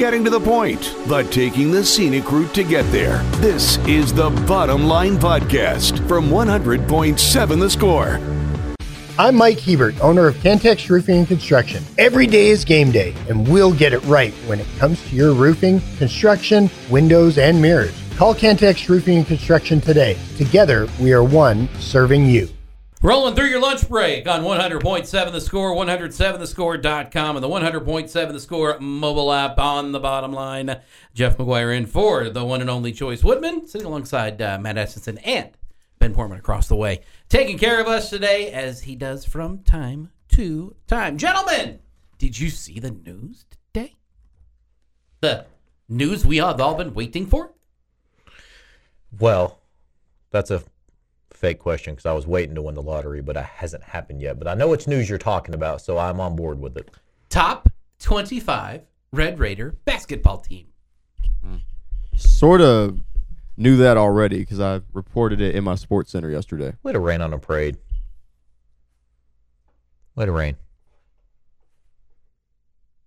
getting to the point, but taking the scenic route to get there. This is the Bottom Line Podcast from 100.7 The Score. I'm Mike Hebert, owner of Cantex Roofing and Construction. Every day is game day, and we'll get it right when it comes to your roofing, construction, windows, and mirrors. Call Cantex Roofing and Construction today. Together, we are one serving you. Rolling through your lunch break on 100.7 The Score, 107thescore.com, and the 100.7 The Score mobile app on the bottom line. Jeff McGuire in for the one and only Choice Woodman, sitting alongside uh, Matt Estenson and Ben Portman across the way, taking care of us today as he does from time to time. Gentlemen, did you see the news today? The news we have all been waiting for? Well, that's a fake question because I was waiting to win the lottery, but it hasn't happened yet. But I know it's news you're talking about, so I'm on board with it. Top 25 Red Raider basketball team. Sort of knew that already because I reported it in my sports center yesterday. Way to rain on a parade. Way to rain.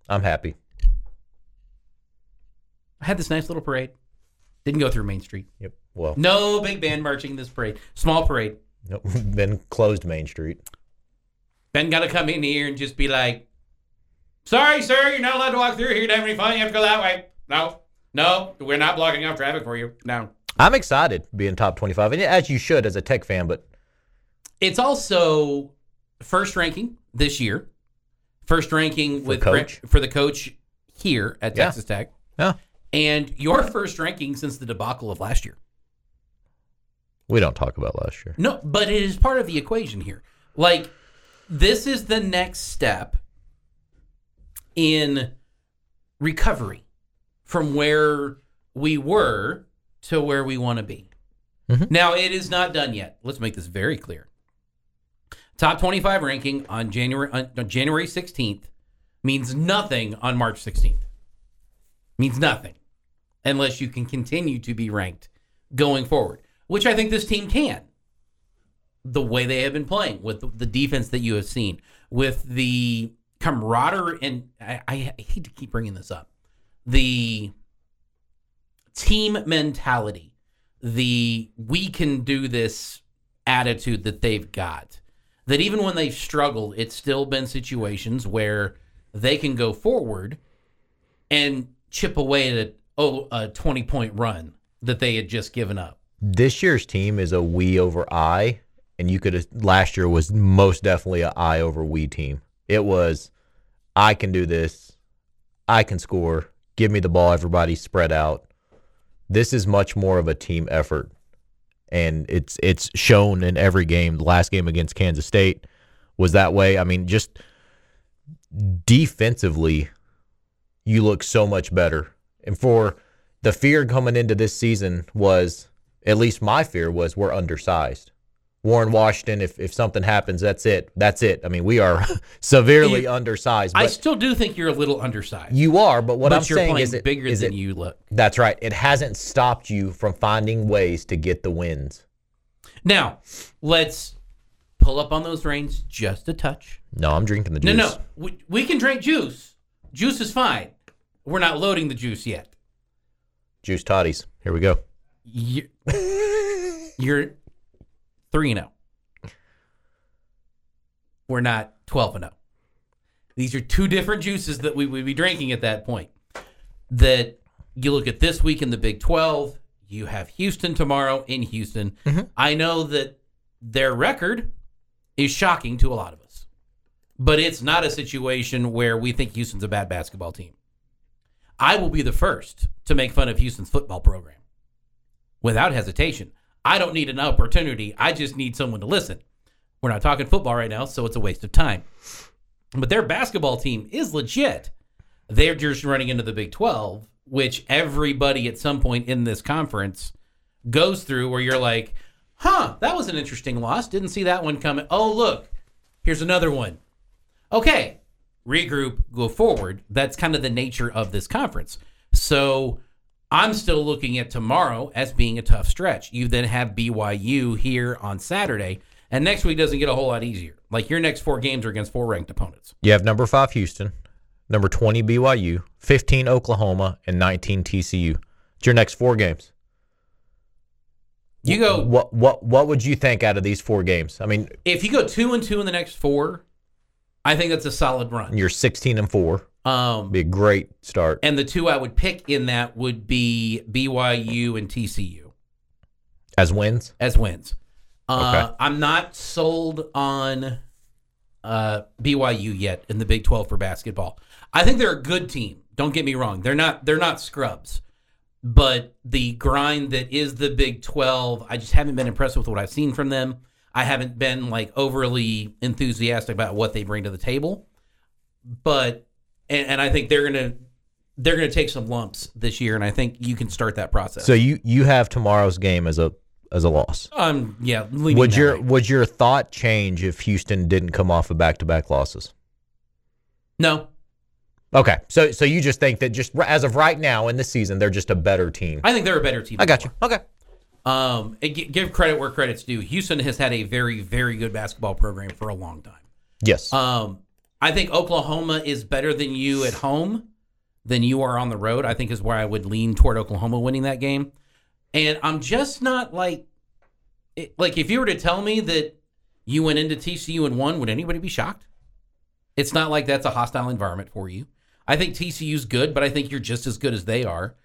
I'm happy. I had this nice little parade. Didn't go through Main Street. Yep. Well, No big band marching this parade. Small parade. no, been closed Main Street. Ben got to come in here and just be like, sorry, sir, you're not allowed to walk through here to have any fun. You have to go that way. No, no, we're not blocking off traffic for you. No. I'm excited being top 25, and as you should as a tech fan. But It's also first ranking this year. First ranking with coach? for the coach here at Yeah. Texas Tech. yeah, And your first ranking since the debacle of last year. We don't talk about last year. No, but it is part of the equation here. Like, this is the next step in recovery from where we were to where we want to be. Mm-hmm. Now, it is not done yet. Let's make this very clear. Top 25 ranking on January on January 16th means nothing on March 16th. Means nothing unless you can continue to be ranked going forward, which I think this team can. The way they have been playing with the defense that you have seen, with the camaraderie, and I, I hate to keep bringing this up, the team mentality, the we can do this attitude that they've got. That even when they've struggled, it's still been situations where they can go forward and chip away at a, oh, a 20 point run that they had just given up. This year's team is a we over I, and you could last year was most definitely a I over we team. It was I can do this, I can score, give me the ball, everybody spread out. This is much more of a team effort. And it's it's shown in every game. The last game against Kansas State was that way. I mean, just defensively, you look so much better. And for the fear coming into this season was, at least my fear was, we're undersized. Warren Washington, if, if something happens, that's it. That's it. I mean, we are severely You- undersized. I still do think you're a little undersized. you are, but what but I'm saying is it, bigger is than it- you look. That's right. It hasn't stopped you from finding ways to get the wins. Now, let's pull up on those reins just a touch. No, I'm drinking the No, juice. no, we, we can drink juice. Juice is fine. We're not loading the juice yet. Juice toddies. Here we go. You're, you're three and zero. We're not twelve and zero. These are two different juices that we would be drinking at that point. That you look at this week in the Big Twelve. You have Houston tomorrow in Houston. Mm-hmm. I know that their record is shocking to a lot of us, but it's not a situation where we think Houston's a bad basketball team. I will be the first to make fun of Houston's football program without hesitation. I don't need an opportunity. I just need someone to listen. We're not talking football right now, so it's a waste of time. But their basketball team is legit. They're just running into the Big 12, which everybody at some point in this conference goes through where you're like, huh, that was an interesting loss. Didn't see that one coming. Oh, look, here's another one. Okay, regroup, go forward. That's kind of the nature of this conference. So I'm still looking at tomorrow as being a tough stretch. You then have BYU here on Saturday, and next week doesn't get a whole lot easier. Like your next four games are against four ranked opponents. You have number five Houston, number 20 BYU, 15 Oklahoma, and 19 TCU. It's your next four games. You go What what what would you think out of these four games? I mean, if you go two and two in the next four, I think that's a solid run. you're 16 and four. Um, Be a great start. and the two I would pick in that would be BYU and TCU As wins, as wins. Uh, Okay. I'm not sold on uh, BYU yet in the Big 12 for basketball. I think they're a good team. Don't get me wrong; they're not they're not scrubs, but the grind that is the Big 12, I just haven't been impressed with what I've seen from them. I haven't been like overly enthusiastic about what they bring to the table, but and, and I think they're gonna they're gonna take some lumps this year, and I think you can start that process. so you you have tomorrow's game as a as a loss. um, yeah, Would your way. would your thought change if Houston didn't come off of back to back losses? no? Okay, so so you just think that just as of right now in the season, they're just a better team. I think they're a better team. I got you. Okay. Um, give credit where credit's due. Houston has had a very, very good basketball program for a long time. Yes. Um, I think Oklahoma is better than you at home than you are on the road. I think is where I would lean toward Oklahoma winning that game. And I'm just not like, it, like if you were to tell me that you went into TCU and won, would anybody be shocked? It's not like that's a hostile environment for you. I think TCU's good, but I think you're just as good as they are.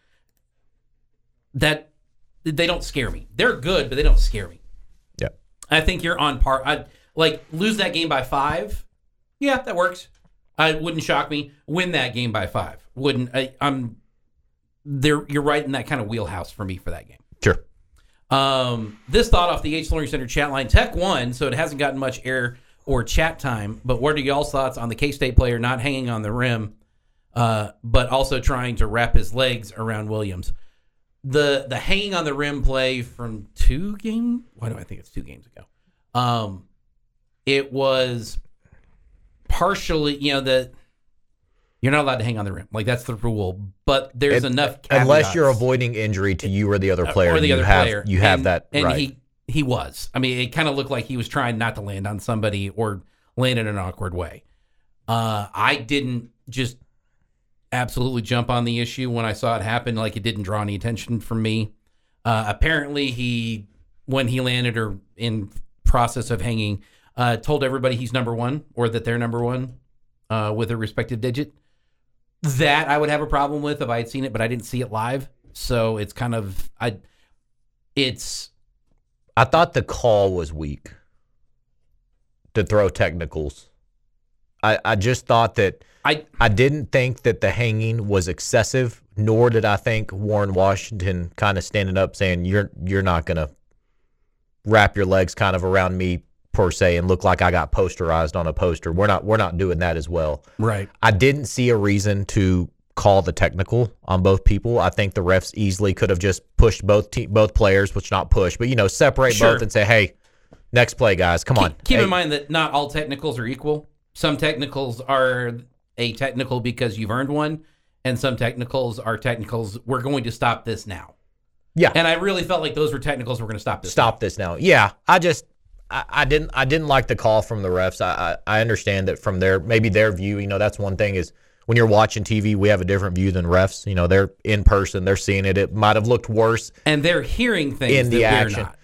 That they don't scare me. They're good, but they don't scare me. yeah. I think you're on par. I like lose that game by five. Yeah, that works. I wouldn't shock me. Win that game by five. Wouldn't. I, I'm. There, you're right in that kind of wheelhouse for me for that game. Sure. Um, this thought off the Yates Flooring Center chat line. Tech won, so it hasn't gotten much air or chat time. But what are y'all's thoughts on the K State player not hanging on the rim, uh, but also trying to wrap his legs around Williams? The the hanging on the rim play from two game. Why do I think it's two games ago? Um, it was partially, you know, that you're not allowed to hang on the rim. Like that's the rule. But there's It- enough Unless you're avoiding injury to you or the other player, or the you other have player. you have and, that and right. he he was. I mean, it kind of looked like he was trying not to land on somebody or land in an awkward way. Uh, I didn't just absolutely jump on the issue when I saw it happen. Like it didn't draw any attention from me. Uh, apparently, he when he landed or in process of hanging, uh, told everybody he's number one or that they're number one uh, with a respective digit. That I would have a problem with if I had seen it, but I didn't see it live. So it's kind of I. It's I thought the call was weak to throw technicals. I, I just thought that I I didn't think that the hanging was excessive, nor did I think Warren Washington kind of standing up saying you're you're not gonna wrap your legs kind of around me per se and look like I got posterized on a poster. We're not we're not doing that as well. right. I didn't see a reason to call the technical on both people. I think the refs easily could have just pushed both te- both players, which not push, but you know, separate Sure. both and say, "Hey, next play, guys, come on." Keep, keep Hey, in mind that not all technicals are equal. Some technicals are a technical because you've earned one, and some technicals are technicals. We're going to stop this now. Yeah. And I really felt like those were technicals. We're going to stop this. stop this now. Yeah, I just I, I didn't I didn't like the call from the refs. I, I I understand that from their maybe their view. You know, that's one thing is when you're watching TV, we have a different view than refs. You know, they're in person, they're seeing it. It might have looked worse. And they're hearing things In the that action. not.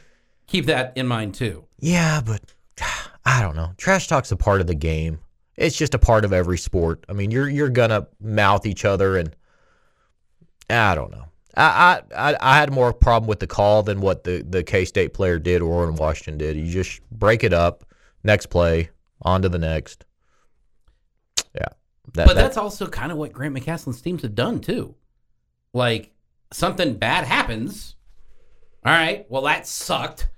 Keep that in mind too. Yeah, but I don't know. Trash talk's a part of the game. It's just a part of every sport. I mean, you're you're gonna mouth each other, and I don't know. I I I- had more problem with the call than what the the K State player did or Warren Washington did. You just break it up, next play, on to the next. Yeah, that, but that- that's also kind of what Grant McCasland's teams have done too. Like something bad happens. All right, well that sucked.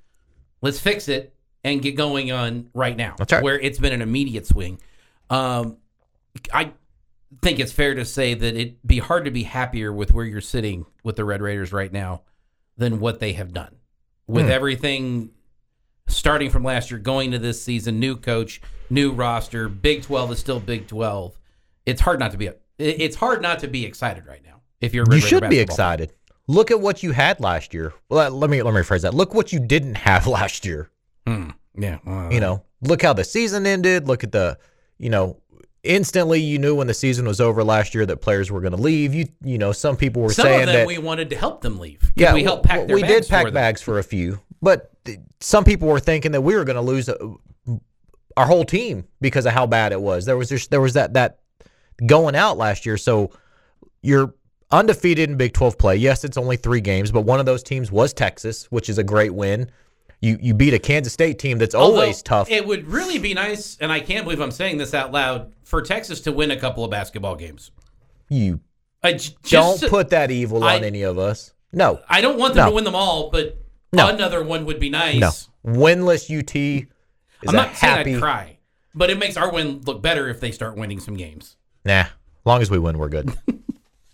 Let's fix it and get going on right now. That's right. Where it's been an immediate swing. Um, I think it's fair to say that it'd be hard to be happier with where you're sitting with the Red Raiders right now than what they have done. With Hmm. everything starting from last year, going to this season, new coach, new roster, Big 12 is still Big 12. It's hard not to be it- it's hard not to be excited right now. If you're Red you Raider should be excited. Look at what you had last year. Well, let me let me rephrase that. Look what you didn't have last year. Hmm. Yeah. well, You know, look how the season ended. Look at the, you know, instantly you knew when the season was over last year that players were going to leave. You you know some people were Some saying of them that we wanted to help them leave. yeah we helped pack we bags did pack for bags for a few, but th- some people were thinking that we were going to lose uh our whole team because of how bad it was. There was just there was that that going out last year, so you're undefeated in Big 12 play. Yes, it's only 3 games, but one of those teams was Texas, which is a great win. You you beat a Kansas State team that's Although always tough. It would really be nice, and I can't believe I'm saying this out loud, for Texas to win a couple of basketball games. you I j- don't just- put that evil on any of us. No. I don't want them No. to win them all, but No. another one would be nice. No. Winless UT is I'm not happy saying cry, but it makes our win look better if they start winning some games. Nah. As long as we win, we're good.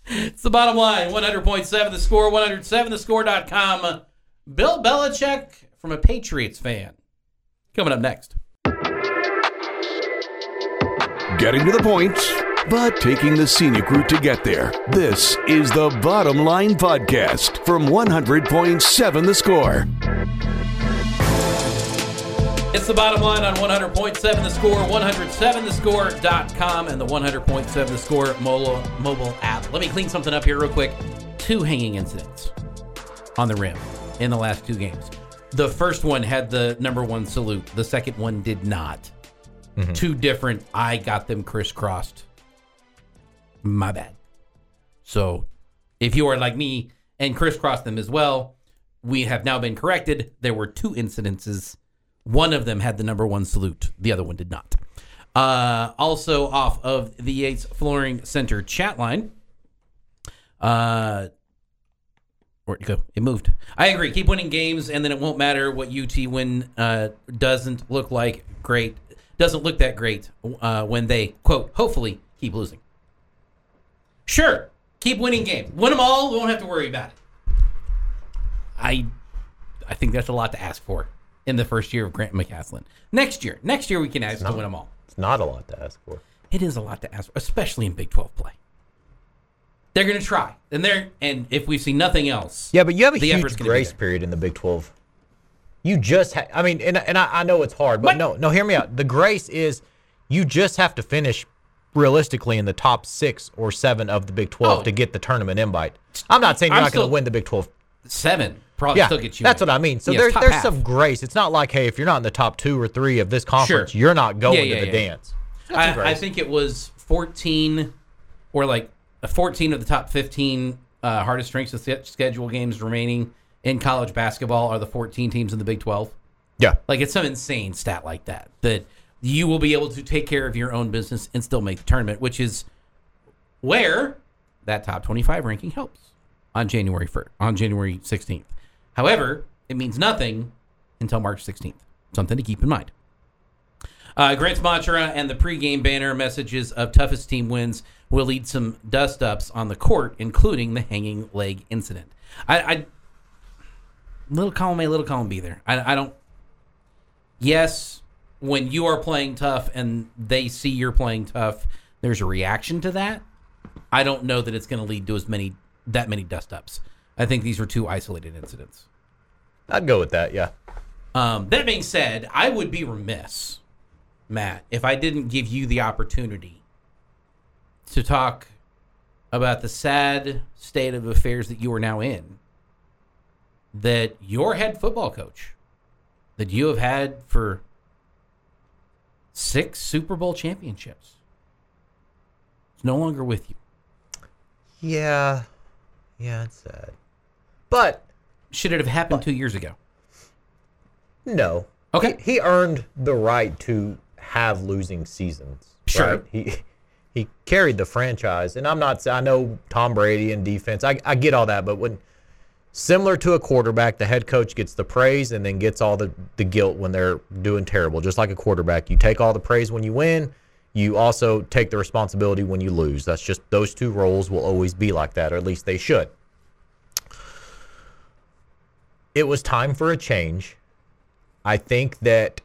It's the bottom line 100.7 the score, 107thescore.com. Bill Belichick from a Patriots fan. Coming up next. Getting to the point, but taking the scenic route to get there. This is the Bottom Line Podcast from 100.7 The Score. It's the bottom line on 100.7 the score, 107thescore.com, and the 100.7 the score mobile, mobile app. Let me clean something up here real quick. Two hanging incidents on the rim in the last two games. The first one had the number one salute, the second one did not. Two different, I got them crisscrossed. My bad. So if you are like me and crisscrossed them as well, we have now been corrected. There were two incidences. One of them had the number one salute, the other one did not. Uh, also, off of the Yates Flooring Center chat line. Uh, where'd it go? It moved. I agree. Keep winning games, and then it won't matter what UT win uh, doesn't look like great. Doesn't look that great uh, when they, quote, hopefully keep losing. Sure, keep winning games. Win them all, we won't have to worry about it. I I think that's a lot to ask for in the first year of Grant McCasland. Next year, next year we can ask to win them all. It's not a lot to ask for. It is a lot to ask for, especially in Big 12 play. They're going to try, and they're and if we see nothing else, Yeah, but you have a huge grace period in the Big 12. You just, ha- I mean, and, and I, I know it's hard, but What? no, no, hear me out. The grace is you just have to finish realistically in the top six or seven of the Big 12 Oh. to get the tournament invite. I'm not saying you're I'm not going to win the Big 12. seven probably Yeah, still get you. that's in. what I mean. So Yes, there's there's half. some grace. It's not like, hey, if you're not in the top two or three of this conference, Sure. you're not going Yeah, yeah, to the yeah. dance. I, I think it was 14 or like 14 of the top 15 uh, hardest strengths of schedule games remaining in college basketball are the 14 teams in the Big 12. Yeah. Like it's some insane stat like that that you will be able to take care of your own business and still make the tournament, which is where that top 25 ranking helps on January 1st, on January 16th. However, it means nothing until March 16th. Something to keep in mind. Uh, Grant Matra and the pregame banner messages of toughest team wins will lead some dust ups on the court, including the hanging leg incident. I, I little column A, little column B there. I, I don't. Yes, when you are playing tough and they see you're playing tough, there's a reaction to that. I don't know that it's going to lead to as many that many dust ups. I think these were two isolated incidents. I'd go with that. Yeah. Um, that being said, I would be remiss, Matt, if I didn't give you the opportunity to talk about the sad state of affairs that you are now in. That your head football coach, that you have had for six Super Bowl championships, is no longer with you. Yeah. Yeah, it's sad. But Should it have happened two years ago? No. Okay. He, he earned the right to have losing seasons. Sure. right? He he carried the franchise, and I'm not. I know Tom Brady and defense. I I get all that, but when similar to a quarterback, the head coach gets the praise and then gets all the the guilt when they're doing terrible. Just like a quarterback, you take all the praise when you win. You also take the responsibility when you lose. That's just those two roles will always be like that, or at least they should. It was time for a change. I think that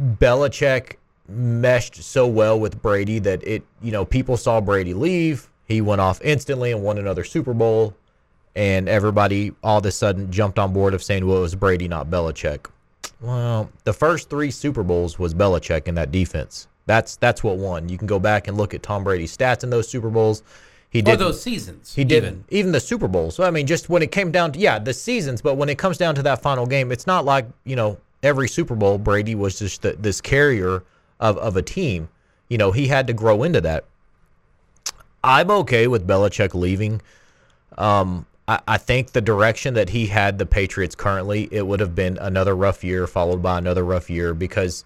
Belichick meshed so well with Brady that it, you know, people saw Brady leave. He went off instantly and won another Super Bowl. And everybody all of a sudden jumped on board of saying, well, it was Brady, not Belichick. Well, the first three Super Bowls was Belichick in that defense. That's that's what won. You can go back and look at Tom Brady's stats in those Super Bowls. He Or did those seasons. he did even. even. the Super Bowl. So I mean, just when it came down to yeah, the seasons, but when it comes down to that final game, it's not like you know every Super Bowl Brady was just the, this carrier of of a team. You know, he had to grow into that. I'm okay with Belichick leaving. Um, I, I think the direction that he had the Patriots currently, it would have been another rough year followed by another rough year because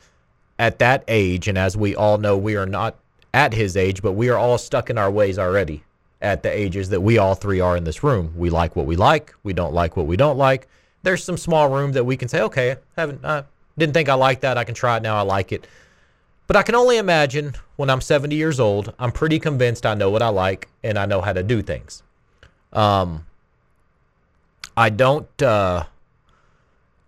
at that age, and as we all know, we are not at his age, but we are all stuck in our ways already at the ages that we all three are in this room. We like what we like, we don't like what we don't like. There's some small room that we can say, okay, haven't uh, didn't think I liked that. I can try it now. I like it. But I can only imagine when I'm 70 years old, I'm pretty convinced I know what I like and I know how to do things. Um, I don't. Uh,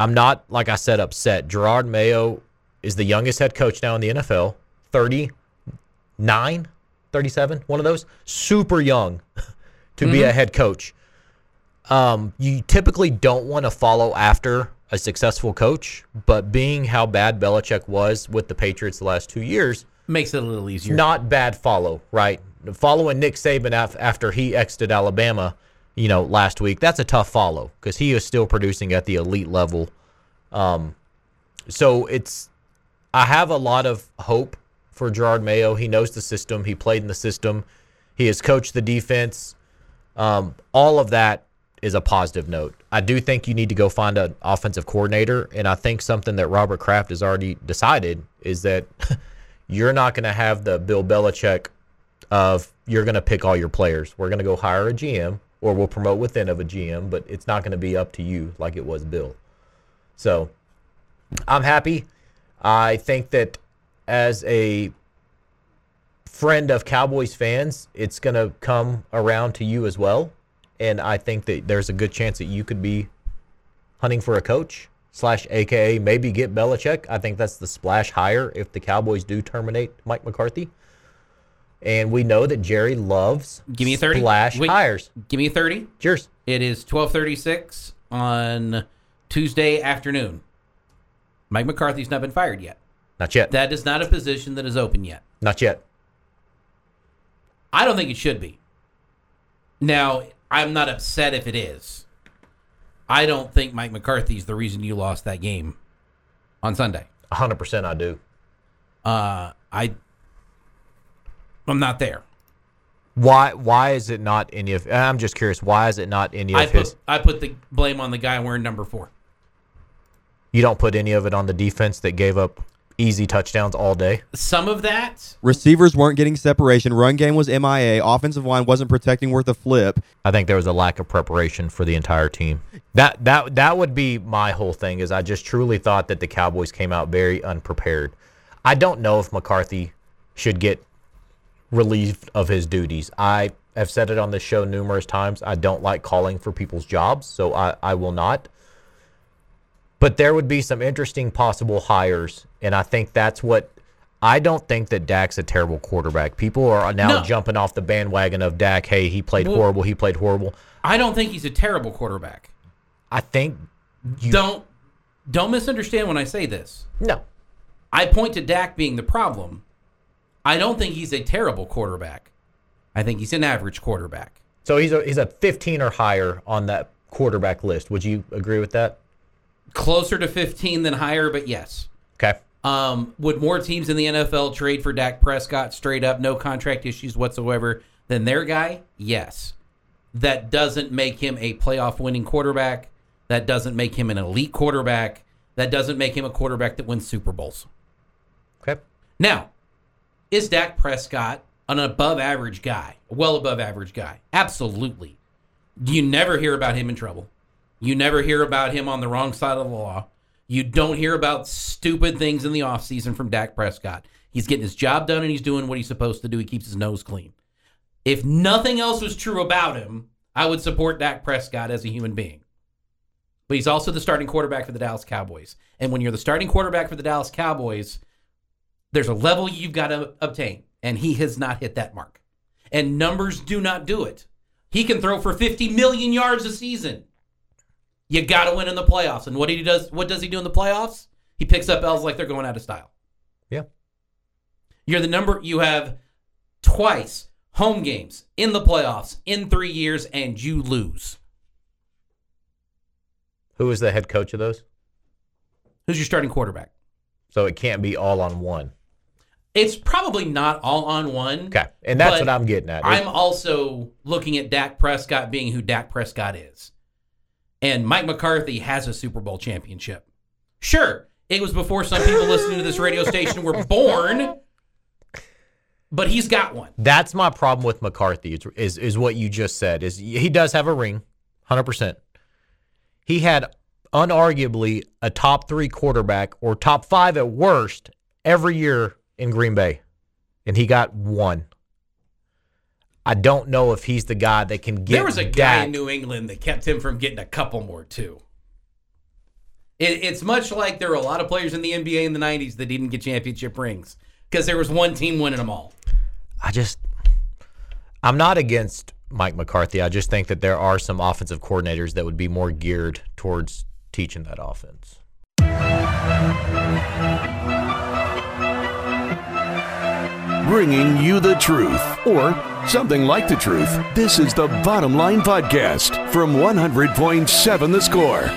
I'm not like I said upset. Jerod Mayo is the youngest head coach now in the NFL. 39, 37, one of those. Super young to be a head coach. Um, you typically don't want to follow after a successful coach, but being how bad Belichick was with the Patriots the last two years, Makes it a little easier. not bad follow, right? Following Nick Saban af- after he exited Alabama, you know, last week, that's a tough follow because he is still producing at the elite level. Um, so it's, I have a lot of hope for Jerod Mayo. He knows the system. He played in the system. He has coached the defense. Um, all of that is a positive note. I do think you need to go find an offensive coordinator, and I think something that Robert Kraft has already decided is that you're not going to have the Bill Belichick of you're going to pick all your players. We're going to go hire a GM, or we'll promote within of a GM, but it's not going to be up to you like it was Bill. So I'm happy. I think that as a friend of Cowboys fans, it's going to come around to you as well. And I think that there's a good chance that you could be hunting for a coach slash AKA maybe get Belichick. I think that's the splash hire if the Cowboys do terminate Mike McCarthy. And we know that Jerry loves Give me 30. splash Wait. hires. Give me a 30. Cheers. It is 1236 on Tuesday afternoon. Mike McCarthy's not been fired yet. Not yet. That is not a position that is open yet. Not yet. I don't think it should be. Now, I'm not upset if it is. I don't think Mike McCarthy's the reason you lost that game on Sunday. 100% I do. Uh, I, I'm not there. Why why is it not any of I'm just curious, why is it not any of I his I put the blame on the guy wearing number four. you don't put any of it on the defense that gave up easy touchdowns all day? Some of that, Receivers weren't getting separation. Run game was MIA. Offensive line wasn't protecting worth a flip. I think there was a lack of preparation for the entire team. That that that would be my whole thing is I just truly thought that the Cowboys came out very unprepared. I don't know if McCarthy should get relieved of his duties. I have said it on this show numerous times. I don't like calling for people's jobs, so I, I will not. But there would be some interesting possible hires, and I think that's what I don't think that Dak's a terrible quarterback. People are now No. jumping off the bandwagon of Dak. Hey, he played Well- horrible. He played horrible. I don't think he's a terrible quarterback. I think you Don't don't misunderstand when I say this. no. I point to Dak being the problem. I don't think he's a terrible quarterback. I think he's an average quarterback. So he's a he's a 15 or higher on that quarterback list. Would you agree with that? Closer to 15 than higher, but yes. Okay. Um, would more teams in the NFL trade for Dak Prescott straight up, no contract issues whatsoever, than their guy? Yes. That doesn't make him a playoff winning quarterback. That doesn't make him an elite quarterback. That doesn't make him a quarterback that wins Super Bowls. Okay. Now, is Dak Prescott an above average guy, a well above average guy? Absolutely. Do you never hear about him in trouble. You never hear about him on the wrong side of the law. You don't hear about stupid things in the offseason from Dak Prescott. He's getting his job done and he's doing what he's supposed to do. He keeps his nose clean. If nothing else was true about him, I would support Dak Prescott as a human being. But he's also the starting quarterback for the Dallas Cowboys. And when you're the starting quarterback for the Dallas Cowboys, there's a level you've got to obtain, and he has not hit that mark. And numbers do not do it. He can throw for 50 million yards a season. You got to win in the playoffs. And what he does, what does he do in the playoffs? He picks up L's like they're going out of style. Yeah. You're the number. You have twice home games in the playoffs in three years, and you lose. Who is the head coach of those? Who's your starting quarterback? So it can't be all on one. It's probably not all on one. Okay, and that's what I'm getting at. I'm also looking at Dak Prescott being who Dak Prescott is. And Mike McCarthy has a Super Bowl championship. Sure, it was before some people listening to this radio station were born, but he's got one. That's my problem with McCarthy. Is, is what you just said. Is he does have a ring, hundred percent. He had unarguably a top three quarterback or top five at worst every year in Green Bay, and he got one. I don't know if he's the guy that can get. there was a guy in New England that kept him from getting a couple more, too. It, it's much like there were a lot of players in the NBA in the 90s that didn't get championship rings because there was one team winning them all. I just, I'm not against Mike McCarthy. I just think that there are some offensive coordinators that would be more geared towards teaching that offense. Bringing you the truth, or something like the truth. This is the Bottom Line Podcast from 100.7 The Score.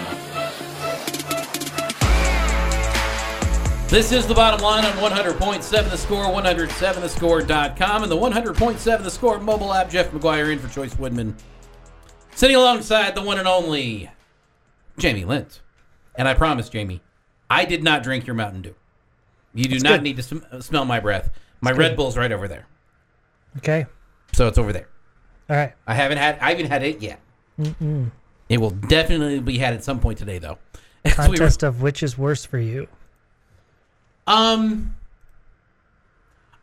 This is the bottom line on 100.7 The Score, 107thescore.com, and the 100.7 The Score mobile app. Jeff McGuire in for Choice Woodman. Sitting alongside the one and only Jamie Lent. And I promise, Jamie, I did not drink your Mountain Dew. You do not good. need to sm- smell my breath. My Red Bull's right over there. Okay. So it's over there. All right. I haven't had. I haven't had it yet. It will definitely be had at some point today, though. As we were- Contest of which is worse for you. um,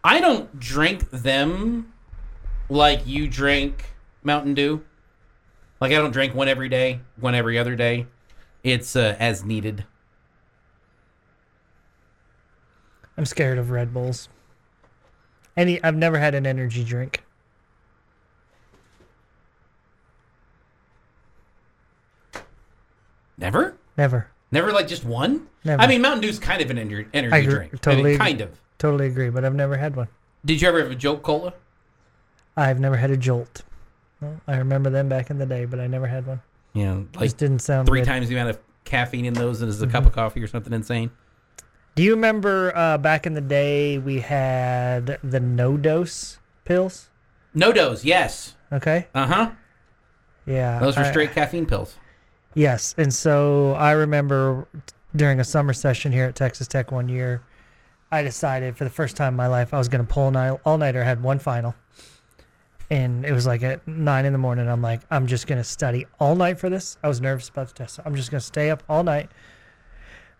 I don't drink them like you drink Mountain Dew. Like I don't drink one every day, one every other day. It's uh, as needed. I'm scared of Red Bulls. Any I've never had an energy drink. Never, Never. never like just one. Never. I mean, Mountain Dew's kind of an ener- energy I agree- drink. I mean, totally kind of. Totally agree, but I've never had one. Did you ever have a Jolt Cola? I've never had a Jolt. Well, I remember them back in the day, but I never had one. Yeah, like Just didn't sound three good. times the amount of caffeine in those as a Mm-hmm. cup of coffee or something insane. Do you remember uh, back in the day we had the NoDoz pills? No dose, yes. Okay. Uh huh. Yeah. Those were I- straight caffeine pills. Yes, and so I remember during a summer session here at Texas Tech one year, I decided for the first time in my life I was going to pull an all nighter. I had one final, and it was like at nine in the morning. I'm like, I'm just going to study all night for this. I was nervous about the test. So I'm just going to stay up all night.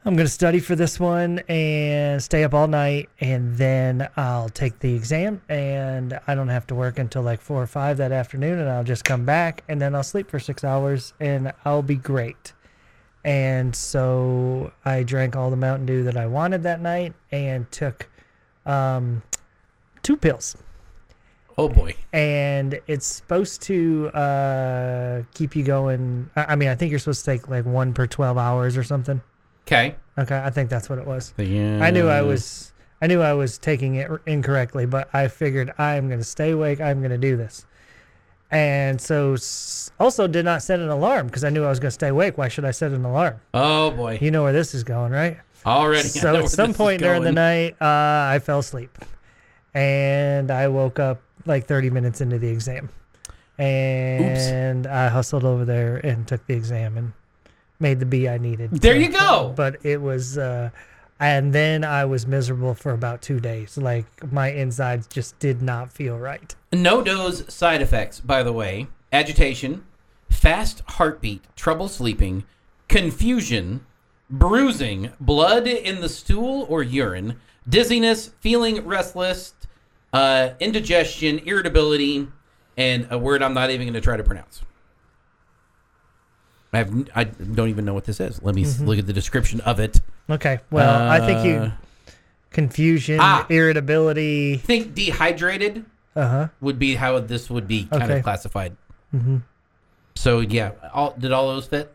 I'm going to study for this one and stay up all night, and then I'll take the exam, and I don't have to work until like four or five that afternoon, and I'll just come back, and then I'll sleep for six hours, and I'll be great. And so I drank all the Mountain Dew that I wanted that night, and took um, two pills Oh boy. and it's supposed to uh, keep you going. I I mean, I think you're supposed to take like one per 12 hours or something. Okay. Okay, I think that's what it was. Yeah. I knew I was, I knew I was taking it incorrectly, but I figured I'm going to stay awake. I'm going to do this, and so also did not set an alarm because I knew I was going to stay awake. Why should I set an alarm? Oh boy. You know where this is going, right? Already. So at some point during the night, uh, I fell asleep, and I woke up like 30 minutes into the exam, and I hustled over there and took the exam and made the B I needed. There you go. But it was, uh, and then I was miserable for about two days. Like my insides just did not feel right. NoDoz side effects, by the way: agitation, fast heartbeat, trouble sleeping, confusion, bruising, blood in the stool or urine, dizziness, feeling restless, uh, indigestion, irritability, and a word I'm not even going to try to pronounce. I have I don't even know what this is. Let me Mm-hmm. look at the description of it. Okay. Well, I think Uh, you confusion, Ah. irritability. Think dehydrated Uh huh. would be how this would be kind Okay. of classified. Mm-hmm. So yeah, all, did all those fit?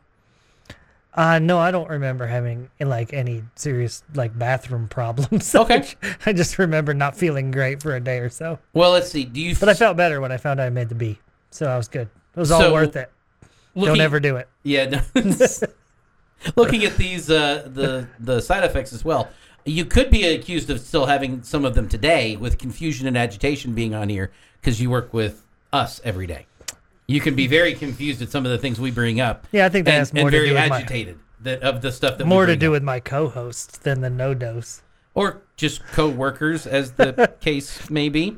Uh, no, I don't remember having like any serious like bathroom problems. Okay. I just remember not feeling great for a day or so. Well, let's see. Do you? But I felt better when I found out I made the B. So I was good. It was all So, worth it. Looking, Don't ever do it. Yeah. No, looking at these uh, the the side effects as well. You could be accused of still having some of them today, with confusion and agitation being on here because you work with us every day. You can be very confused at some of the things we bring up. Yeah, I think that and, has and more to very do with my- agitated that of the stuff that More to do up. with my co-host than the NoDoz. or just co-workers as the case may be.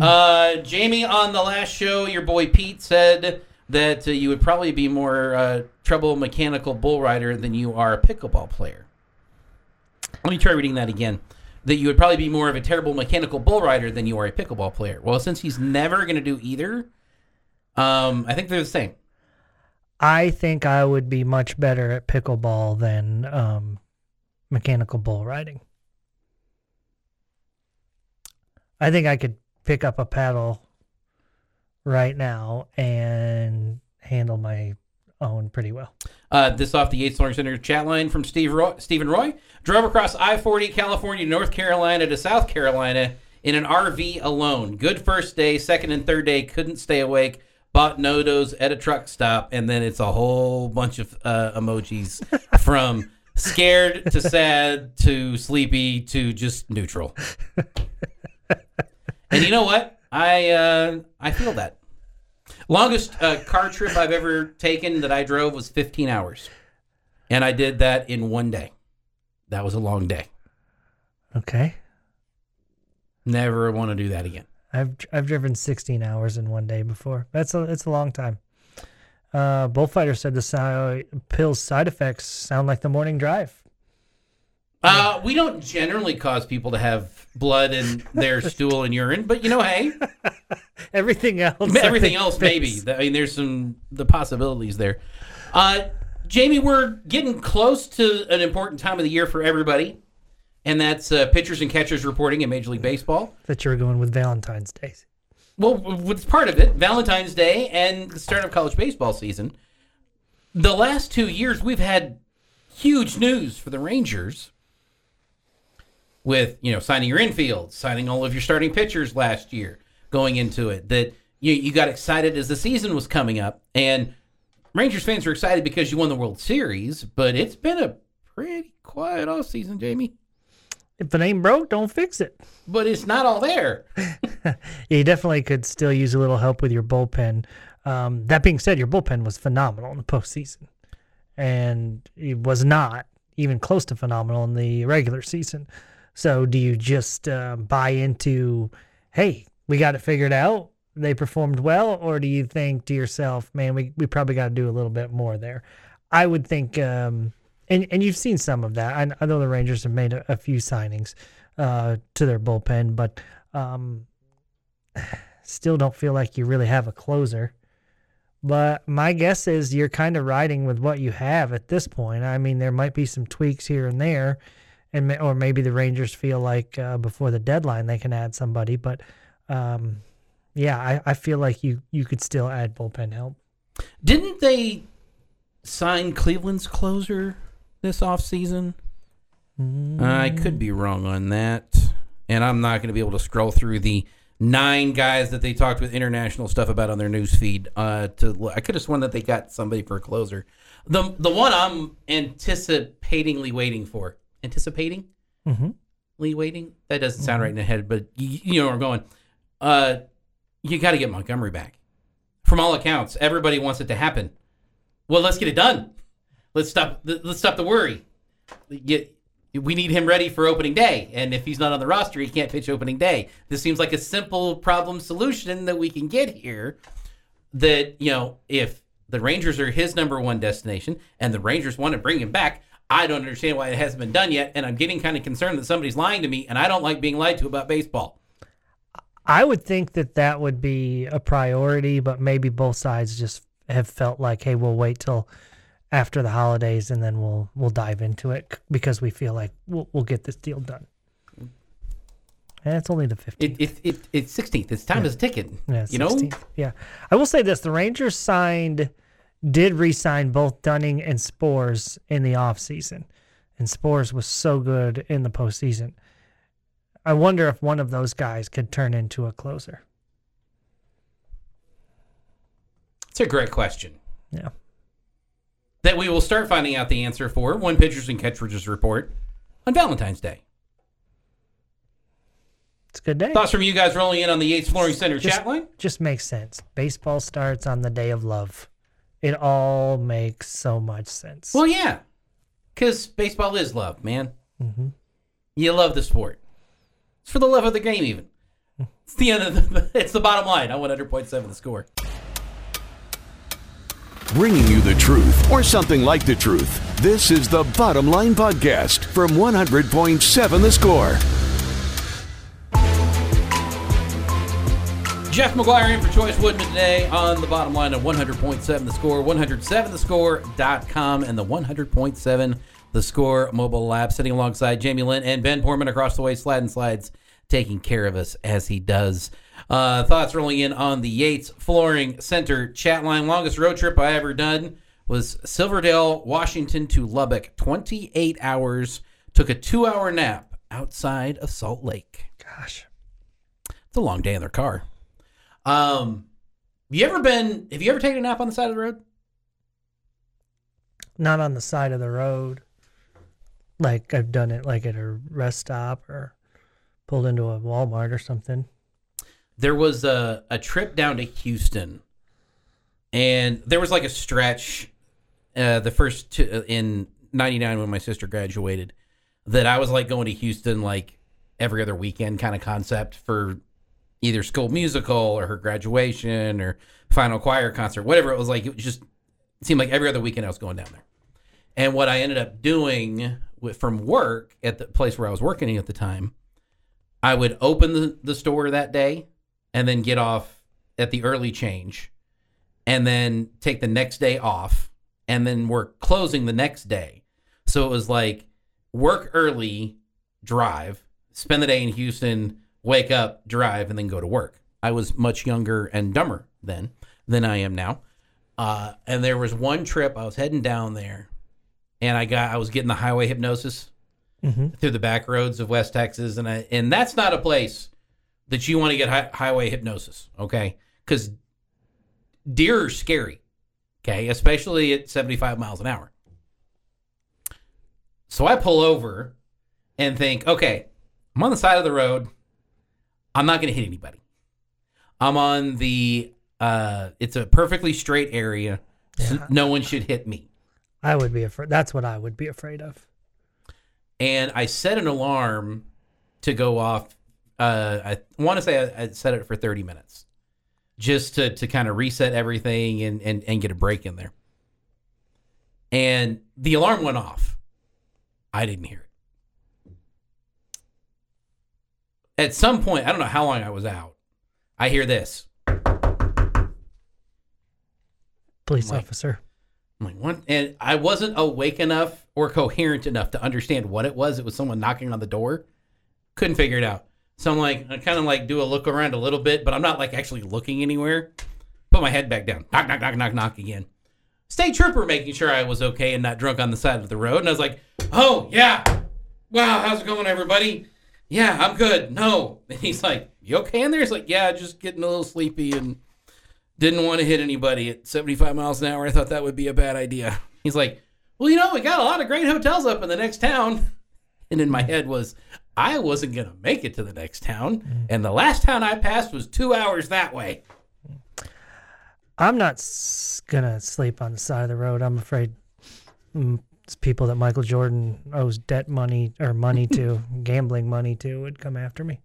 Uh, Jamie, on the last show, your boy Pete said that uh, you would probably be more uh, trouble mechanical bull rider than you are a pickleball player. Let me try reading that again. That you would probably be more of a terrible mechanical bull rider than you are a pickleball player. Well, since he's never going to do either, um, I think they're the same. I think I would be much better at pickleball than um, mechanical bull riding. I think I could pick up a paddle right now and handle my own pretty well. Uh, this off the Yates Flooring Center chat line from Steve Roy, Stephen Roy. Drove across I 40, California, North Carolina to South Carolina in an RV alone. Good first day, second and third day, couldn't stay awake. Bought NoDoz at a truck stop, and then it's a whole bunch of uh, emojis from scared to sad to sleepy to just neutral. and you know what? I uh, I feel that. Longest uh, car trip I've ever taken that I drove was 15 hours. And I did that in one day. That was a long day. Okay. Never want to do that again. I've I've driven 16 hours in one day before. That's a it's a long time. Uh, Bullfighter said the si- pill's side effects sound like the morning drive. Uh, we don't generally cause people to have blood in their stool and urine, but you know, hey, Everything else, everything else maybe. I mean, there's some the possibilities there. Uh, Jamie, we're getting close to an important time of the year for everybody, and that's uh, pitchers and catchers reporting in Major League Baseball. That you were going with Valentine's Day. Well, it's part of it. Valentine's Day and the start of college baseball season. The last two years, we've had huge news for the Rangers with, you know, signing your infield, signing all of your starting pitchers last year, going into it. That you, you got excited as the season was coming up. And Rangers fans are excited because you won the World Series, but it's been a pretty quiet off season, Jamie. If it ain't broke, don't fix it. But it's not all there. You definitely could still use a little help with your bullpen. Um, that being said, your bullpen was phenomenal in the postseason, and it was not even close to phenomenal in the regular season. So, do you just uh, buy into, hey, we got it figured out? They performed well, or do you think to yourself, man, we, we probably got to do a little bit more there? I would think, um, and and you've seen some of that. I, I know the Rangers have made a, a few signings uh, to their bullpen, but um, still don't feel like you really have a closer. But my guess is you're kind of riding with what you have at this point. I mean, there might be some tweaks here and there, and or maybe the Rangers feel like uh, before the deadline they can add somebody. But um, yeah, I, I feel like you you could still add bullpen help. Didn't they sign Cleveland's closer this offseason? I could be wrong on that. And I'm not going to be able to scroll through the nine guys that they talked with international stuff about on their news feed. Uh, to I could have sworn that they got somebody for a closer. The the one I'm anticipatingly waiting for. Anticipating? mm-hmm. Lee waiting? That doesn't sound right in the head, but you, you know where I'm going. Uh, you got to get Montgomery back. From all accounts, everybody wants it to happen. Well, let's get it done. Let's stop. Let's stop the worry. Get, we need him ready for opening day, and if he's not on the roster, he can't pitch opening day. This seems like a simple problem solution that we can get here. That you know, if the Rangers are his number one destination, and the Rangers want to bring him back, I don't understand why it hasn't been done yet, and I'm getting kind of concerned that somebody's lying to me, and I don't like being lied to about baseball. I would think that that would be a priority, but maybe both sides just have felt like, hey, we'll wait till after the holidays and then we'll we'll dive into it because we feel like we'll we'll get this deal done. And it's only the 15th. It, it, it it's 16th. It's time is ticking. Yeah, you know, Yeah. I will say this the Rangers signed did re-sign both Dunning and Sborz in the offseason. And Sborz was so good in the postseason. I wonder if one of those guys could turn into a closer. It's a great question Yeah. that we will start finding out the answer for when Pitchers and Catchers report on Valentine's Day. It's a good day. Thoughts from you guys rolling in on the Yates Flooring Center Just- chat line? Just makes sense. Baseball starts on the day of love. It all makes so much sense. Well, yeah, because baseball is love, man. Mhm. You love the sport. It's for the love of the game, even. It's the end of the. It's the bottom line. on 100.7 the score. Bringing you the truth or something like the truth. This is the Bottom Line Podcast from 100.7 The Score. Jeff McGuire in for Choice Woodman today on the bottom line of 100.7 the score, 107thescore.com, and the 100.7 the score mobile lab. Sitting alongside Jamie Lent and Ben Portman across the way, slide and slides, taking care of us as he does. Uh, thoughts rolling in on the Yates Flooring Center chat line. Longest road trip I ever done was Silverdale, Washington to Lubbock. 28 hours. Took a two hour nap outside of Salt Lake. Gosh. It's a long day in their car. Um, you ever been? Have you ever taken a nap on the side of the road? Not on the side of the road. Like I've done it like at a rest stop or pulled into a Walmart or something. There was a a trip down to Houston, and there was like a stretch, uh, the first two, uh, in '99 when my sister graduated, that I was like going to Houston like every other weekend kind of concept for either school musical or her graduation or final choir concert, whatever it was like. It just seemed like every other weekend I was going down there. And what I ended up doing with, from work at the place where I was working at the time, I would open the, the store that day and then get off at the early change and then take the next day off and then work closing the next day. So it was like work early, drive, spend the day in Houston, wake up, drive, and then go to work. I was much younger and dumber then than I am now. Uh, and there was one trip I was heading down there and I got I was getting the highway hypnosis Mm-hmm. through the back roads of West Texas, and I, and that's not a place that you want to get hi- highway hypnosis, okay? Because deer are scary, okay, especially at seventy five miles an hour. So I pull over and think, okay, I'm on the side of the road. I'm not going to hit anybody. I'm on the. Uh, it's a perfectly straight area. So Yeah. no one should hit me. I would be afraid. That's what I would be afraid of. and I set an alarm to go off. Uh, I want to say I, I set it for 30 minutes just to, to kind of reset everything and, and, and get a break in there. And the alarm went off. I didn't hear it. At some point, I don't know how long I was out. I hear this. Police Like- officer. I'm like, what? And I wasn't awake enough or coherent enough to understand what it was. It was someone knocking on the door. Couldn't figure it out. So I'm like, I kind of like do a look around a little bit, but I'm not like actually looking anywhere. Put my head back down. Knock, knock, knock, knock, knock again. State trooper making sure I was okay and not drunk on the side of the road. And I was like, oh, yeah. Wow, how's it going, everybody? Yeah, I'm good. No. And he's like, you okay in there? He's like, yeah, just getting a little sleepy and didn't want to hit anybody at 75 miles an hour. I thought that would be a bad idea. He's like, well, you know, we got a lot of great hotels up in the next town. And in my head was, I wasn't going to make it to the next town. And the last town I passed was two hours that way. I'm not s- gonna sleep on the side of the road. I'm afraid mm, it's people that Michael Jordan owes debt money or money to, gambling money to, would come after me.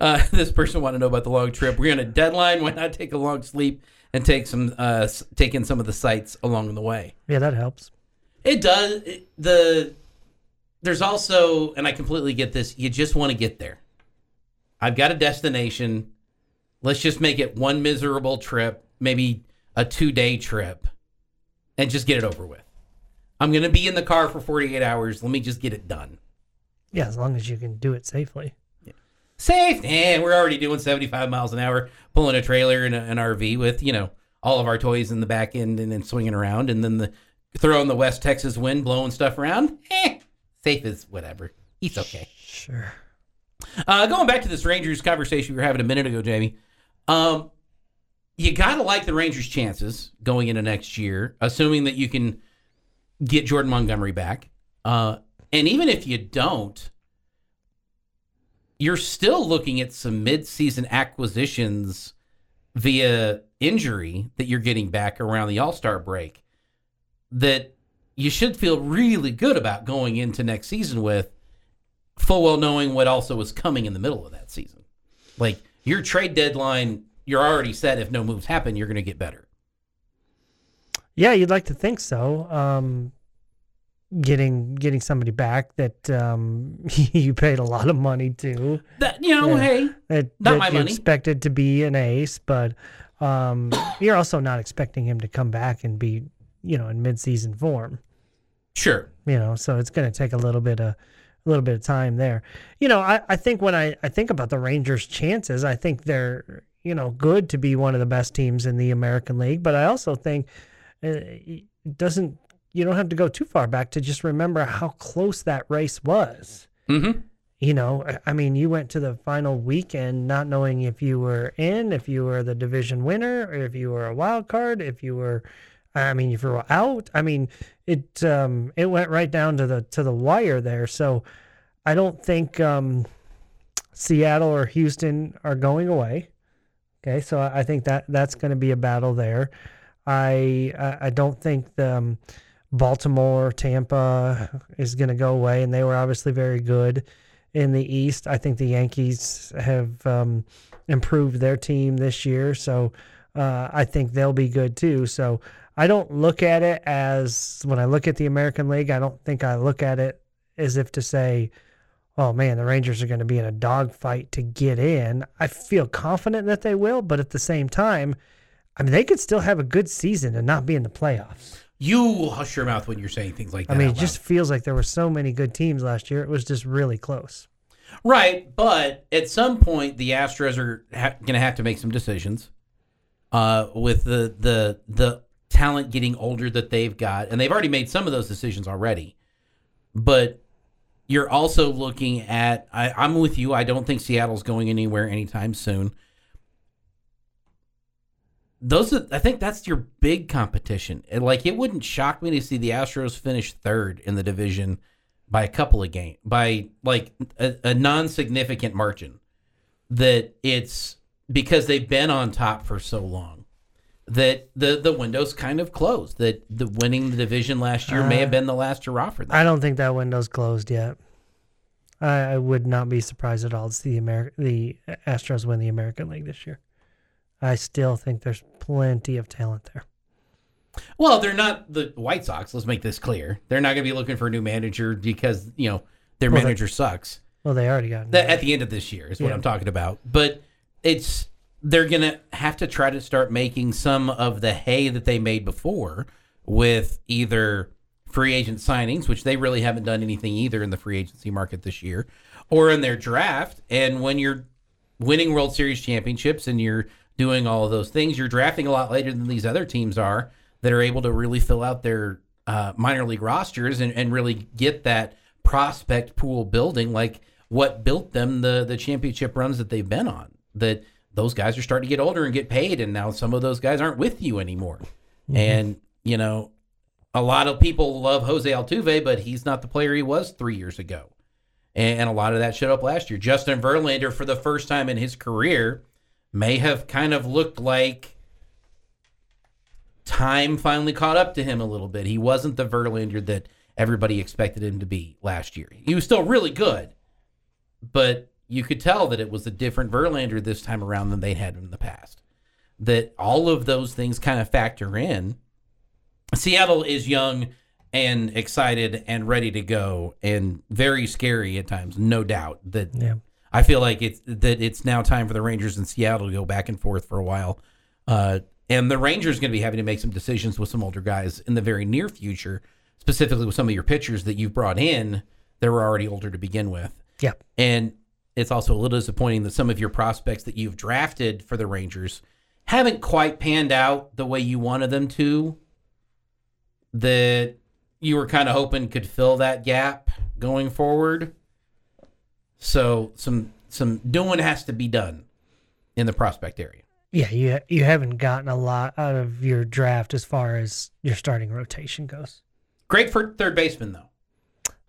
Uh, this person wanted to know about the long trip. We're on a deadline. Why not take a long sleep and take some, uh, take in some of the sights along the way? Yeah, that helps. It does. It, the there's also, and I completely get this. You just want to get there. I've got a destination. Let's just make it one miserable trip, maybe a two day trip, and just get it over with. I'm gonna be in the car for 48 hours. Let me just get it done. Yeah, as long as you can do it safely. Yeah. Safe, and we're already doing 75 miles an hour, pulling a trailer and a- an RV with you know all of our toys in the back end and then swinging around, and then the throwing the West Texas wind, blowing stuff around. Eh, safe as whatever. He's okay. Sure. Uh, going back to this Rangers conversation we were having a minute ago, Jamie. Um, you gotta like the Rangers' chances going into next year, assuming that you can get Jordan Montgomery back. Uh, and even if you don't, you're still looking at some mid-season acquisitions via injury that you're getting back around the All-Star break that you should feel really good about going into next season with full well knowing what also is coming in the middle of that season. Like your trade deadline, you're already set. If no moves happen, you're going to get better. Yeah, you'd like to think so. Um, getting getting somebody back that um, you paid a lot of money to. That you know, Yeah. hey, That, Not that my you money. expected to be an ace, but um, you're also not expecting him to come back and be, you know, in mid-season form. sure, you know so it's going to take a little bit of a little bit of time there you know I, I think when I, I think about the rangers chances i think they're you know good to be one of the best teams in the american league but i also think it doesn't you don't have to go too far back to just remember how close that race was. Mm-hmm. you know I- mean you went to the final weekend not knowing if you were in if you were the division winner or if you were a wild card if you were i mean if you were out. I mean it um it went right down to the to the wire there. So i don't think um seattle or houston are going away. Okay so I think that that's going to be a battle there i i don't think the um, baltimore tampa is going to go away and they were obviously very good in the East. I think the Yankees have um, improved their team this year, so uh, I think they'll be good too. So I don't look at it as when I look at the American League, I don't think I look at it as if to say, "Oh man, the Rangers are going to be in a dogfight to get in." I feel confident that they will, but at the same time, I mean they could still have a good season and not be in the playoffs. You will hush your mouth when you're saying things like that. I mean, it just feels like there were so many good teams last year. It was just really close. right. But at some point, the Astros are ha- going to have to make some decisions. Uh, with the the the talent getting older that they've got, and they've already made some of those decisions already. But you're also looking at. I, I'm with you. I don't think Seattle's going anywhere anytime soon. Those, are, I think, that's your big competition. And like, it wouldn't shock me to see the Astros finish third in the division by a couple of games, by like a, a non-significant margin. That it's because they've been on top for so long that the the window's kind of closed. That the winning the division last year may have uh, been the last hurrah for them. I don't think that window's closed yet. I, I would not be surprised at all to see the Ameri- the Astros win the American League this year. I still think there's plenty of talent there. Well, they're not the White Sox. Let's make this clear. They're not going to be looking for a new manager because you know their Well, they- manager sucks. Well, they already got That at the end of this year is what I'm talking about. But it's they're going to have to try to start making some of the hay that they made before with either free agent signings, which they really haven't done anything either in the free agency market this year, or in their draft. And when you're winning World Series championships and you're doing all of those things, you're drafting a lot later than these other teams are that are able to really fill out their uh, minor league rosters and, and really get that prospect pool building like what built them the the championship runs that they've been on. That those guys are starting to get older and get paid, and now some of those guys aren't with you anymore. And you know, a lot of people love Jose Altuve, but he's not the player he was three years ago. And, and a lot of that showed up last year. Justin Verlander, for the first time in his career, may have kind of looked like time finally caught up to him a little bit. He wasn't the Verlander that everybody expected him to be last year. He was still really good, but you could tell that it was a different Verlander this time around than they'd had in the past. That all of those things kind of factor in. Seattle is young and excited and ready to go and very scary at times, no doubt. That Yeah. I feel like it's that it's now time for the Rangers and Seattle to go back and forth for a while. Uh, and the Rangers going to be having to make some decisions with some older guys in the very near future, specifically with some of your pitchers that you've brought in that were already older to begin with. Yeah. And it's also a little disappointing that some of your prospects that you've drafted for the Rangers haven't quite panned out the way you wanted them to, that you were kind of hoping could fill that gap going forward. So some some doing has to be done in the prospect area. Yeah, you you haven't gotten a lot out of your draft as far as your starting rotation goes. Great for third baseman though.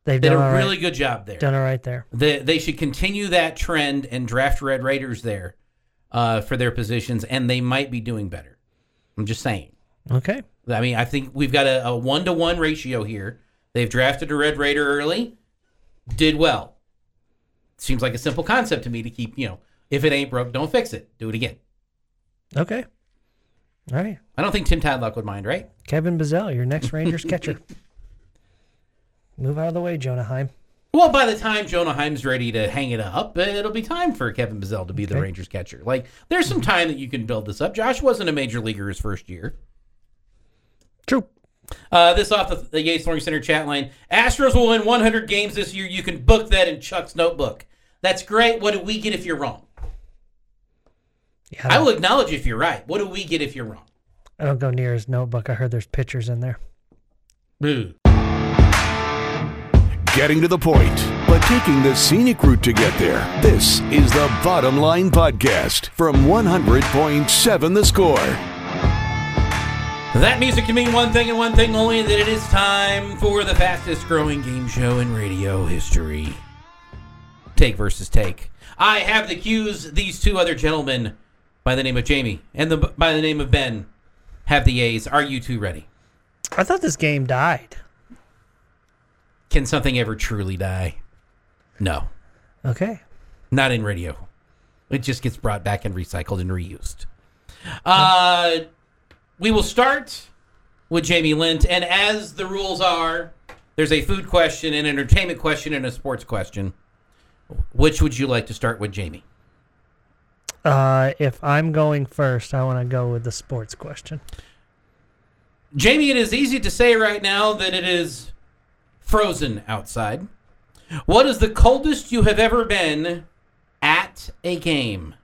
They've Did done a right- really good job there. done it right there. They, they should continue that trend and draft Red Raiders there uh, for their positions, and they might be doing better. I'm just saying. Okay. I mean, I think we've got a one to one ratio here. They've drafted a Red Raider early, did well. Seems like a simple concept to me to keep, you know, if it ain't broke, don't fix it. Do it again. Okay. All right. I don't think Tim Tadlock would mind, right? Kevin Bazzell, your next Rangers catcher. Move out of the way, Jonah Heim. Well, by the time Jonah Heim's ready to hang it up, uh, it'll be time for Kevin Bazzell to be the Rangers catcher. Like, there's some time that you can build this up. Josh wasn't a major leaguer his first year. True. Uh, this off the, the Yates Flooring Center chat line. Astros will win 100 games this year. You can book that in Chuck's notebook. That's great. What do we get if you're wrong? Yeah, I will acknowledge if you're right. What do we get if you're wrong? I don't go near his notebook. I heard there's pictures in there. Boo. Getting to the point, but taking the scenic route to get there. This is the Bottom Line Podcast from 100.7 The Score. That music can mean one thing and one thing only that it is time for the fastest growing game show in radio history. Take versus take. I have the cues. These two other gentlemen by the name of Jamie and the by the name of Ben have the A's. Are you two ready? I thought this game died. Can something ever truly die? No. Okay. Not in radio. It just gets brought back and recycled and reused. Uh, we will start with Jamie Lent, and as the rules are, there's a food question, an entertainment question, and a sports question. Which would you like to start with, Jamie? Uh, if I'm going first, I want to go with the sports question. Jamie, it is easy to say right now that it is frozen outside. What is the coldest you have ever been at a game?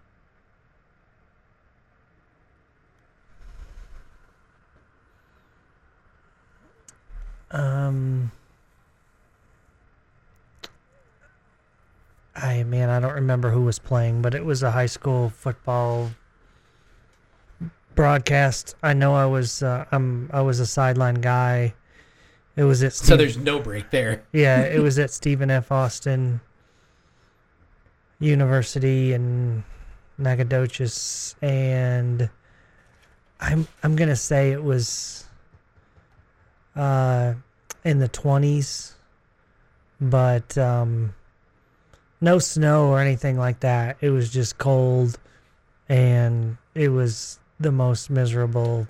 Um, I man, I don't remember who was playing, but it was a high school football broadcast. I know I was uh, I'm I was a sideline guy. It was at So there's no break there. yeah, it was at Stephen F. Austin University in Nacogdoches, and I'm I'm gonna say it was uh, in the twenties, but um, no snow or anything like that. It was just cold, and it was the most miserable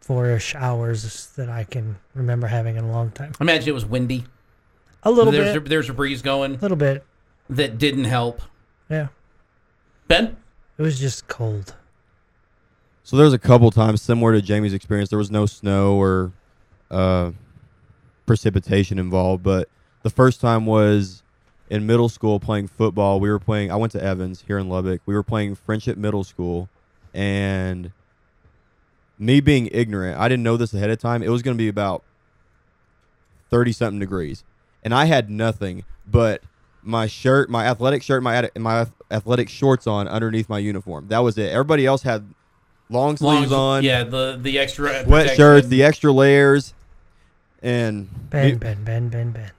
four-ish hours that I can remember having in a long time. I imagine it was windy. A little there's bit. A, there's a breeze going A little bit. that didn't help. Yeah. Ben? It was just cold. So there's a couple times similar to Jamie's experience. There was no snow or uh, precipitation involved, but the first time was in middle school playing football. We were playing. I went to Evans here in Lubbock. We were playing Friendship Middle School, and me being ignorant, I didn't know this ahead of time. It was going to be about thirty something degrees, and I had nothing but my shirt, my athletic shirt, my my athletic shorts on underneath my uniform. That was it. Everybody else had long sleeves Long- on, Yeah, the the extra uh, sweatshirts, protection. the extra layers, and Ben, it- Ben, Ben, Ben, Ben.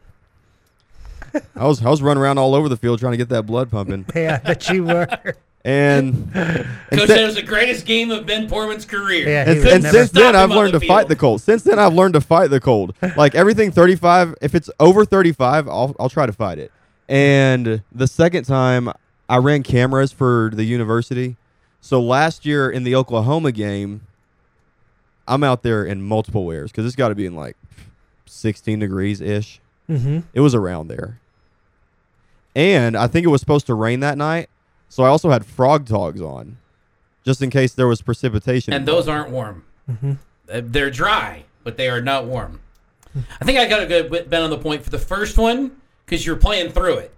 I was I was running around all over the field trying to get that blood pumping. Yeah, I bet you were. And Coach and, said si- it was the greatest game of Ben Portman's career. Yeah, and, and since then I've learned the to fight the cold. Since then I've learned to fight the cold. Like everything 35, if it's over 35, I'll I'll try to fight it. And the second time I ran cameras for the university. So last year in the Oklahoma game, I'm out there in multiple wears because it's got to be in like 16 degrees ish. Mm-hmm. It was around there. And I think it was supposed to rain that night. So I also had frog togs on just in case there was precipitation. And those aren't warm. Mm-hmm. Uh, They're dry, but they are not warm. I think I got a good bit Ben on the point for the first one because you're playing through it.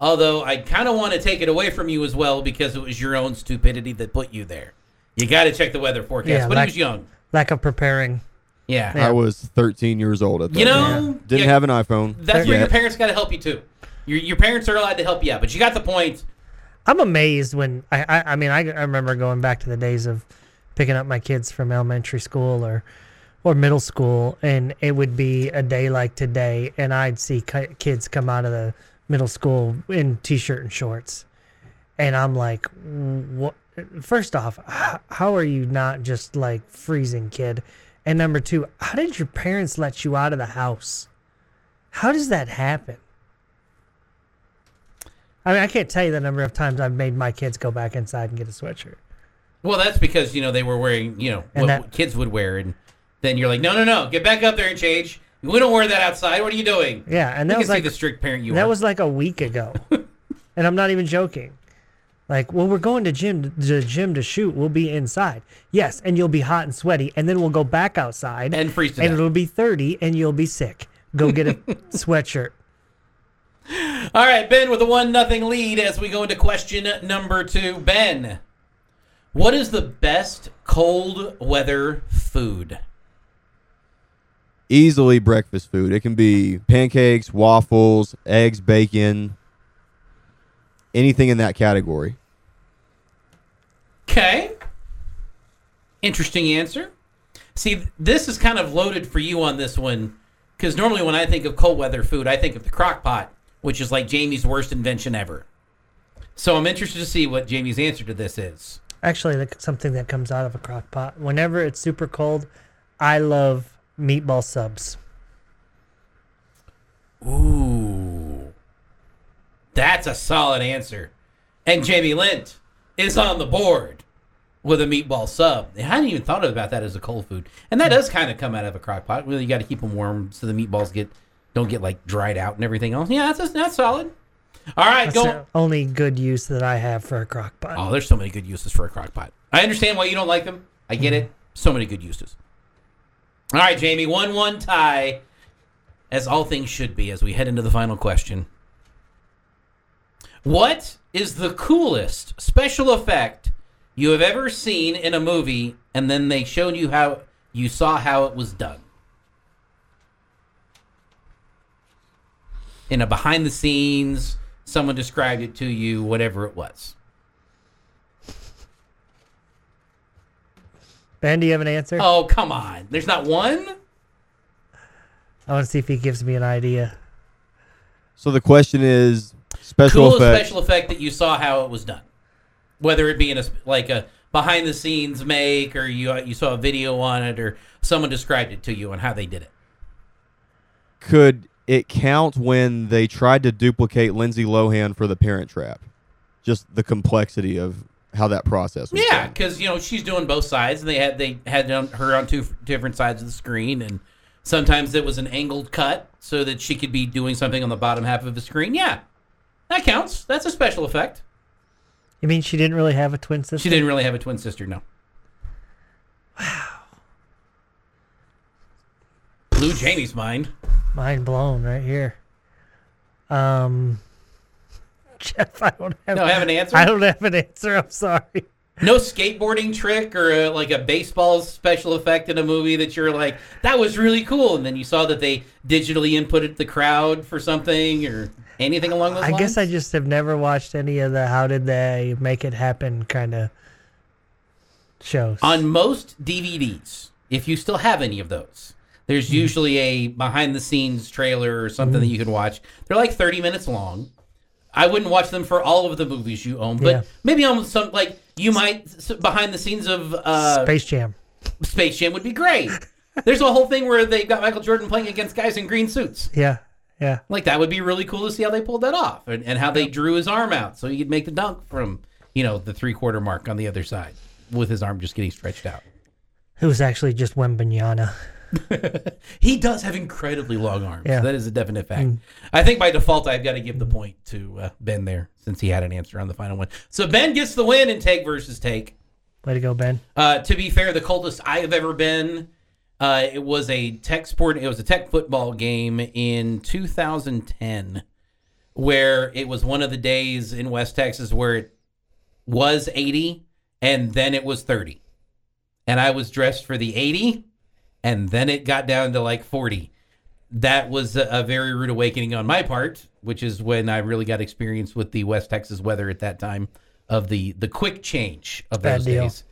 Although I kind of want to take it away from you as well because it was your own stupidity that put you there. You got to check the weather forecast. Yeah, but like- he was young. Lack of preparing. Yeah. Yeah. I was 13 years old at that You time. know, Didn't yeah, have an iPhone. that's where your parents got to help you too. Your, your parents are allowed to help you out, but you got the point. I'm amazed when I, I, I mean, I, I remember going back to the days of picking up my kids from elementary school or, or middle school, and it would be a day like today, and I'd see kids come out of the middle school in t-shirt and shorts, and I'm like, what? First off, how are you not just like freezing, kid? And number two, how did your parents let you out of the house? How does that happen? I mean, I can't tell you the number of times I've made my kids go back inside and get a sweatshirt. Well, that's because you know they were wearing you know And what that- kids would wear, and then you're like, no, no, no, get back up there and change. We don't wear that outside. What are you doing? Yeah, and that was like the strict parent you that are. was like a week ago, and I'm not even joking. Like, well, we're going to gym to the gym to shoot. We'll be inside, yes, and you'll be hot and sweaty, and then we'll go back outside And freeze to and death. it'll be 30, and you'll be sick. Go get a sweatshirt. All right, Ben with a one nothing lead as we go into question number two. Ben, what is the best cold weather food? Easily breakfast food. It can be pancakes, waffles, eggs, bacon, anything in that category. Okay. Interesting answer. See, this is kind of loaded for you on this one because normally when I think of cold weather food, I think of the crock pot, which is like Jamie's worst invention ever. So I'm interested to see what Jamie's answer to this is. Actually, like something that comes out of a crock pot. Whenever it's super cold, I love meatball subs. Ooh. That's a solid answer. And Jamie Lent is on the board with a meatball sub. I hadn't even thought about that as a cold food. And that hmm. does kind of come out of a crock pot. Well, you got to keep them warm so the meatballs get don't get like dried out and everything else. Yeah, that's that's solid. All right, That's go. the only good use that I have for a crock pot. Oh, there's so many good uses for a crock pot. I understand why you don't like them. I get hmm. it. So many good uses. All right, Jamie, 1 1 tie, as all things should be as we head into the final question. What is the coolest special effect you have ever seen in a movie and then they showed you how you saw how it was done? In a behind the scenes, someone described it to you, whatever it was. Ben, do you have an answer? Oh, come on. There's not one? I want to see if he gives me an idea. So the question is special Coolest effect. special effect that you saw how it was done. Whether it be in a like a behind the scenes make or you you saw a video on it or someone described it to you on how they did it. Could it count when they tried to duplicate Lindsay Lohan for the Parent Trap? Just the complexity of how that process was Yeah, because you know she's doing both sides, and they had they had on- her on two different sides of the screen, and sometimes it was an angled cut so that she could be doing something on the bottom half of the screen. Yeah, that counts. That's a special effect. You mean she didn't really have a twin sister? She didn't really have a twin sister, no. Wow. Blew Jamie's mind. Mind blown right here. Um, Jeff, I don't have. No, have an answer? I don't have an answer. I'm sorry. No skateboarding trick or a, like a baseball special effect in a movie that you're like, that was really cool. And then you saw that they digitally inputted the crowd for something or anything along those I lines? guess I just have never watched any of the "How did they make it happen" kind of shows. On most DVDs, if you still have any of those, there's hmm. usually a behind the scenes trailer or something that hmm. you can watch. They're like 30 minutes long. I wouldn't watch them for all of the movies you own, but Yeah. maybe on some like you might s- behind the scenes of uh, Space Jam. Space Jam would be great. There's a whole thing where they've got Michael Jordan playing against guys in green suits. Yeah, yeah. Like that would be really cool to see how they pulled that off and, and how they drew his arm out so he could make the dunk from you know the three quarter mark on the other side with his arm just getting stretched out. It was actually just Wembanyama. He does have incredibly long arms. Yeah. That is a definite fact. I think by default I've got to give the point to uh, Ben there since he had an answer on the final one. So Ben gets the win in take versus take. Way to go, Ben. Uh, to be fair, the coldest I have ever been. Uh, it was a tech sport. It was a tech football game in 2010 where it was one of the days in West Texas where it was 80 and then it was 30. And I was dressed for the 80 and then it got down to like 40. That was a, a very rude awakening on my part, which is when I really got experience with the West Texas weather at that time of the the quick change of Bad those deal. days.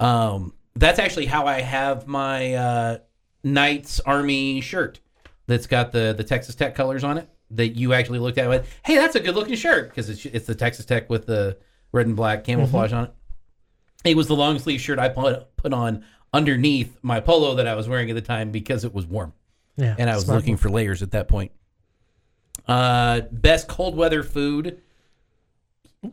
Um, that's actually how I have my uh, Knights Army shirt that's got the the Texas Tech colors on it. That you actually looked at and went, hey, that's a good looking shirt because it's it's the Texas Tech with the red and black camouflage on it. It was the long sleeve shirt I put put on underneath my polo that I was wearing at the time because it was warm Yeah, and I was smart looking move. for layers at that point. Uh, best cold weather food.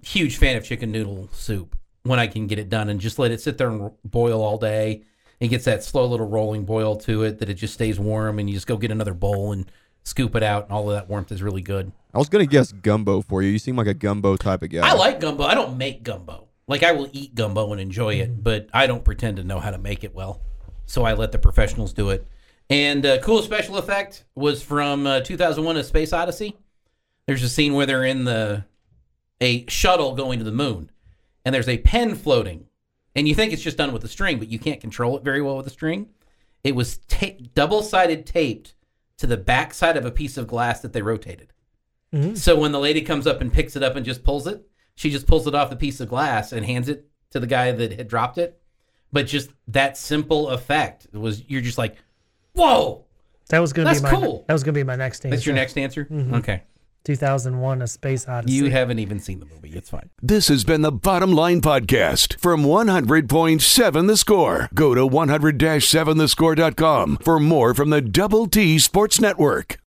Huge fan of chicken noodle soup when I can get it done and just let it sit there and boil all day. It gets that slow little rolling boil to it that it just stays warm and you just go get another bowl and scoop it out and all of that warmth is really good. I was gonna guess gumbo for you. You seem like a gumbo type of guy. I like gumbo. I don't make gumbo. Like I will eat gumbo and enjoy it, but I don't pretend to know how to make it well. So I let the professionals do it. And uh, cool special effect was from uh, 2001: A Space Odyssey. There's a scene where they're in the a shuttle going to the moon, and there's a pen floating, and you think it's just done with a string, but you can't control it very well with a string. It was ta- double-sided taped to the backside of a piece of glass that they rotated. So when the lady comes up and picks it up and just pulls it, she just pulls it off the piece of glass and hands it to the guy that had dropped it. But just that simple effect was you're just like, whoa, That was gonna That's be my cool. that was gonna be my next answer. that's your next answer. Mm-hmm. Okay, 2001: A Space Odyssey. you haven't even seen the movie. It's fine. This has been the Bottom Line Podcast from 100.7 The Score. Go to 100-7thescore.com for more from the Double T Sports Network.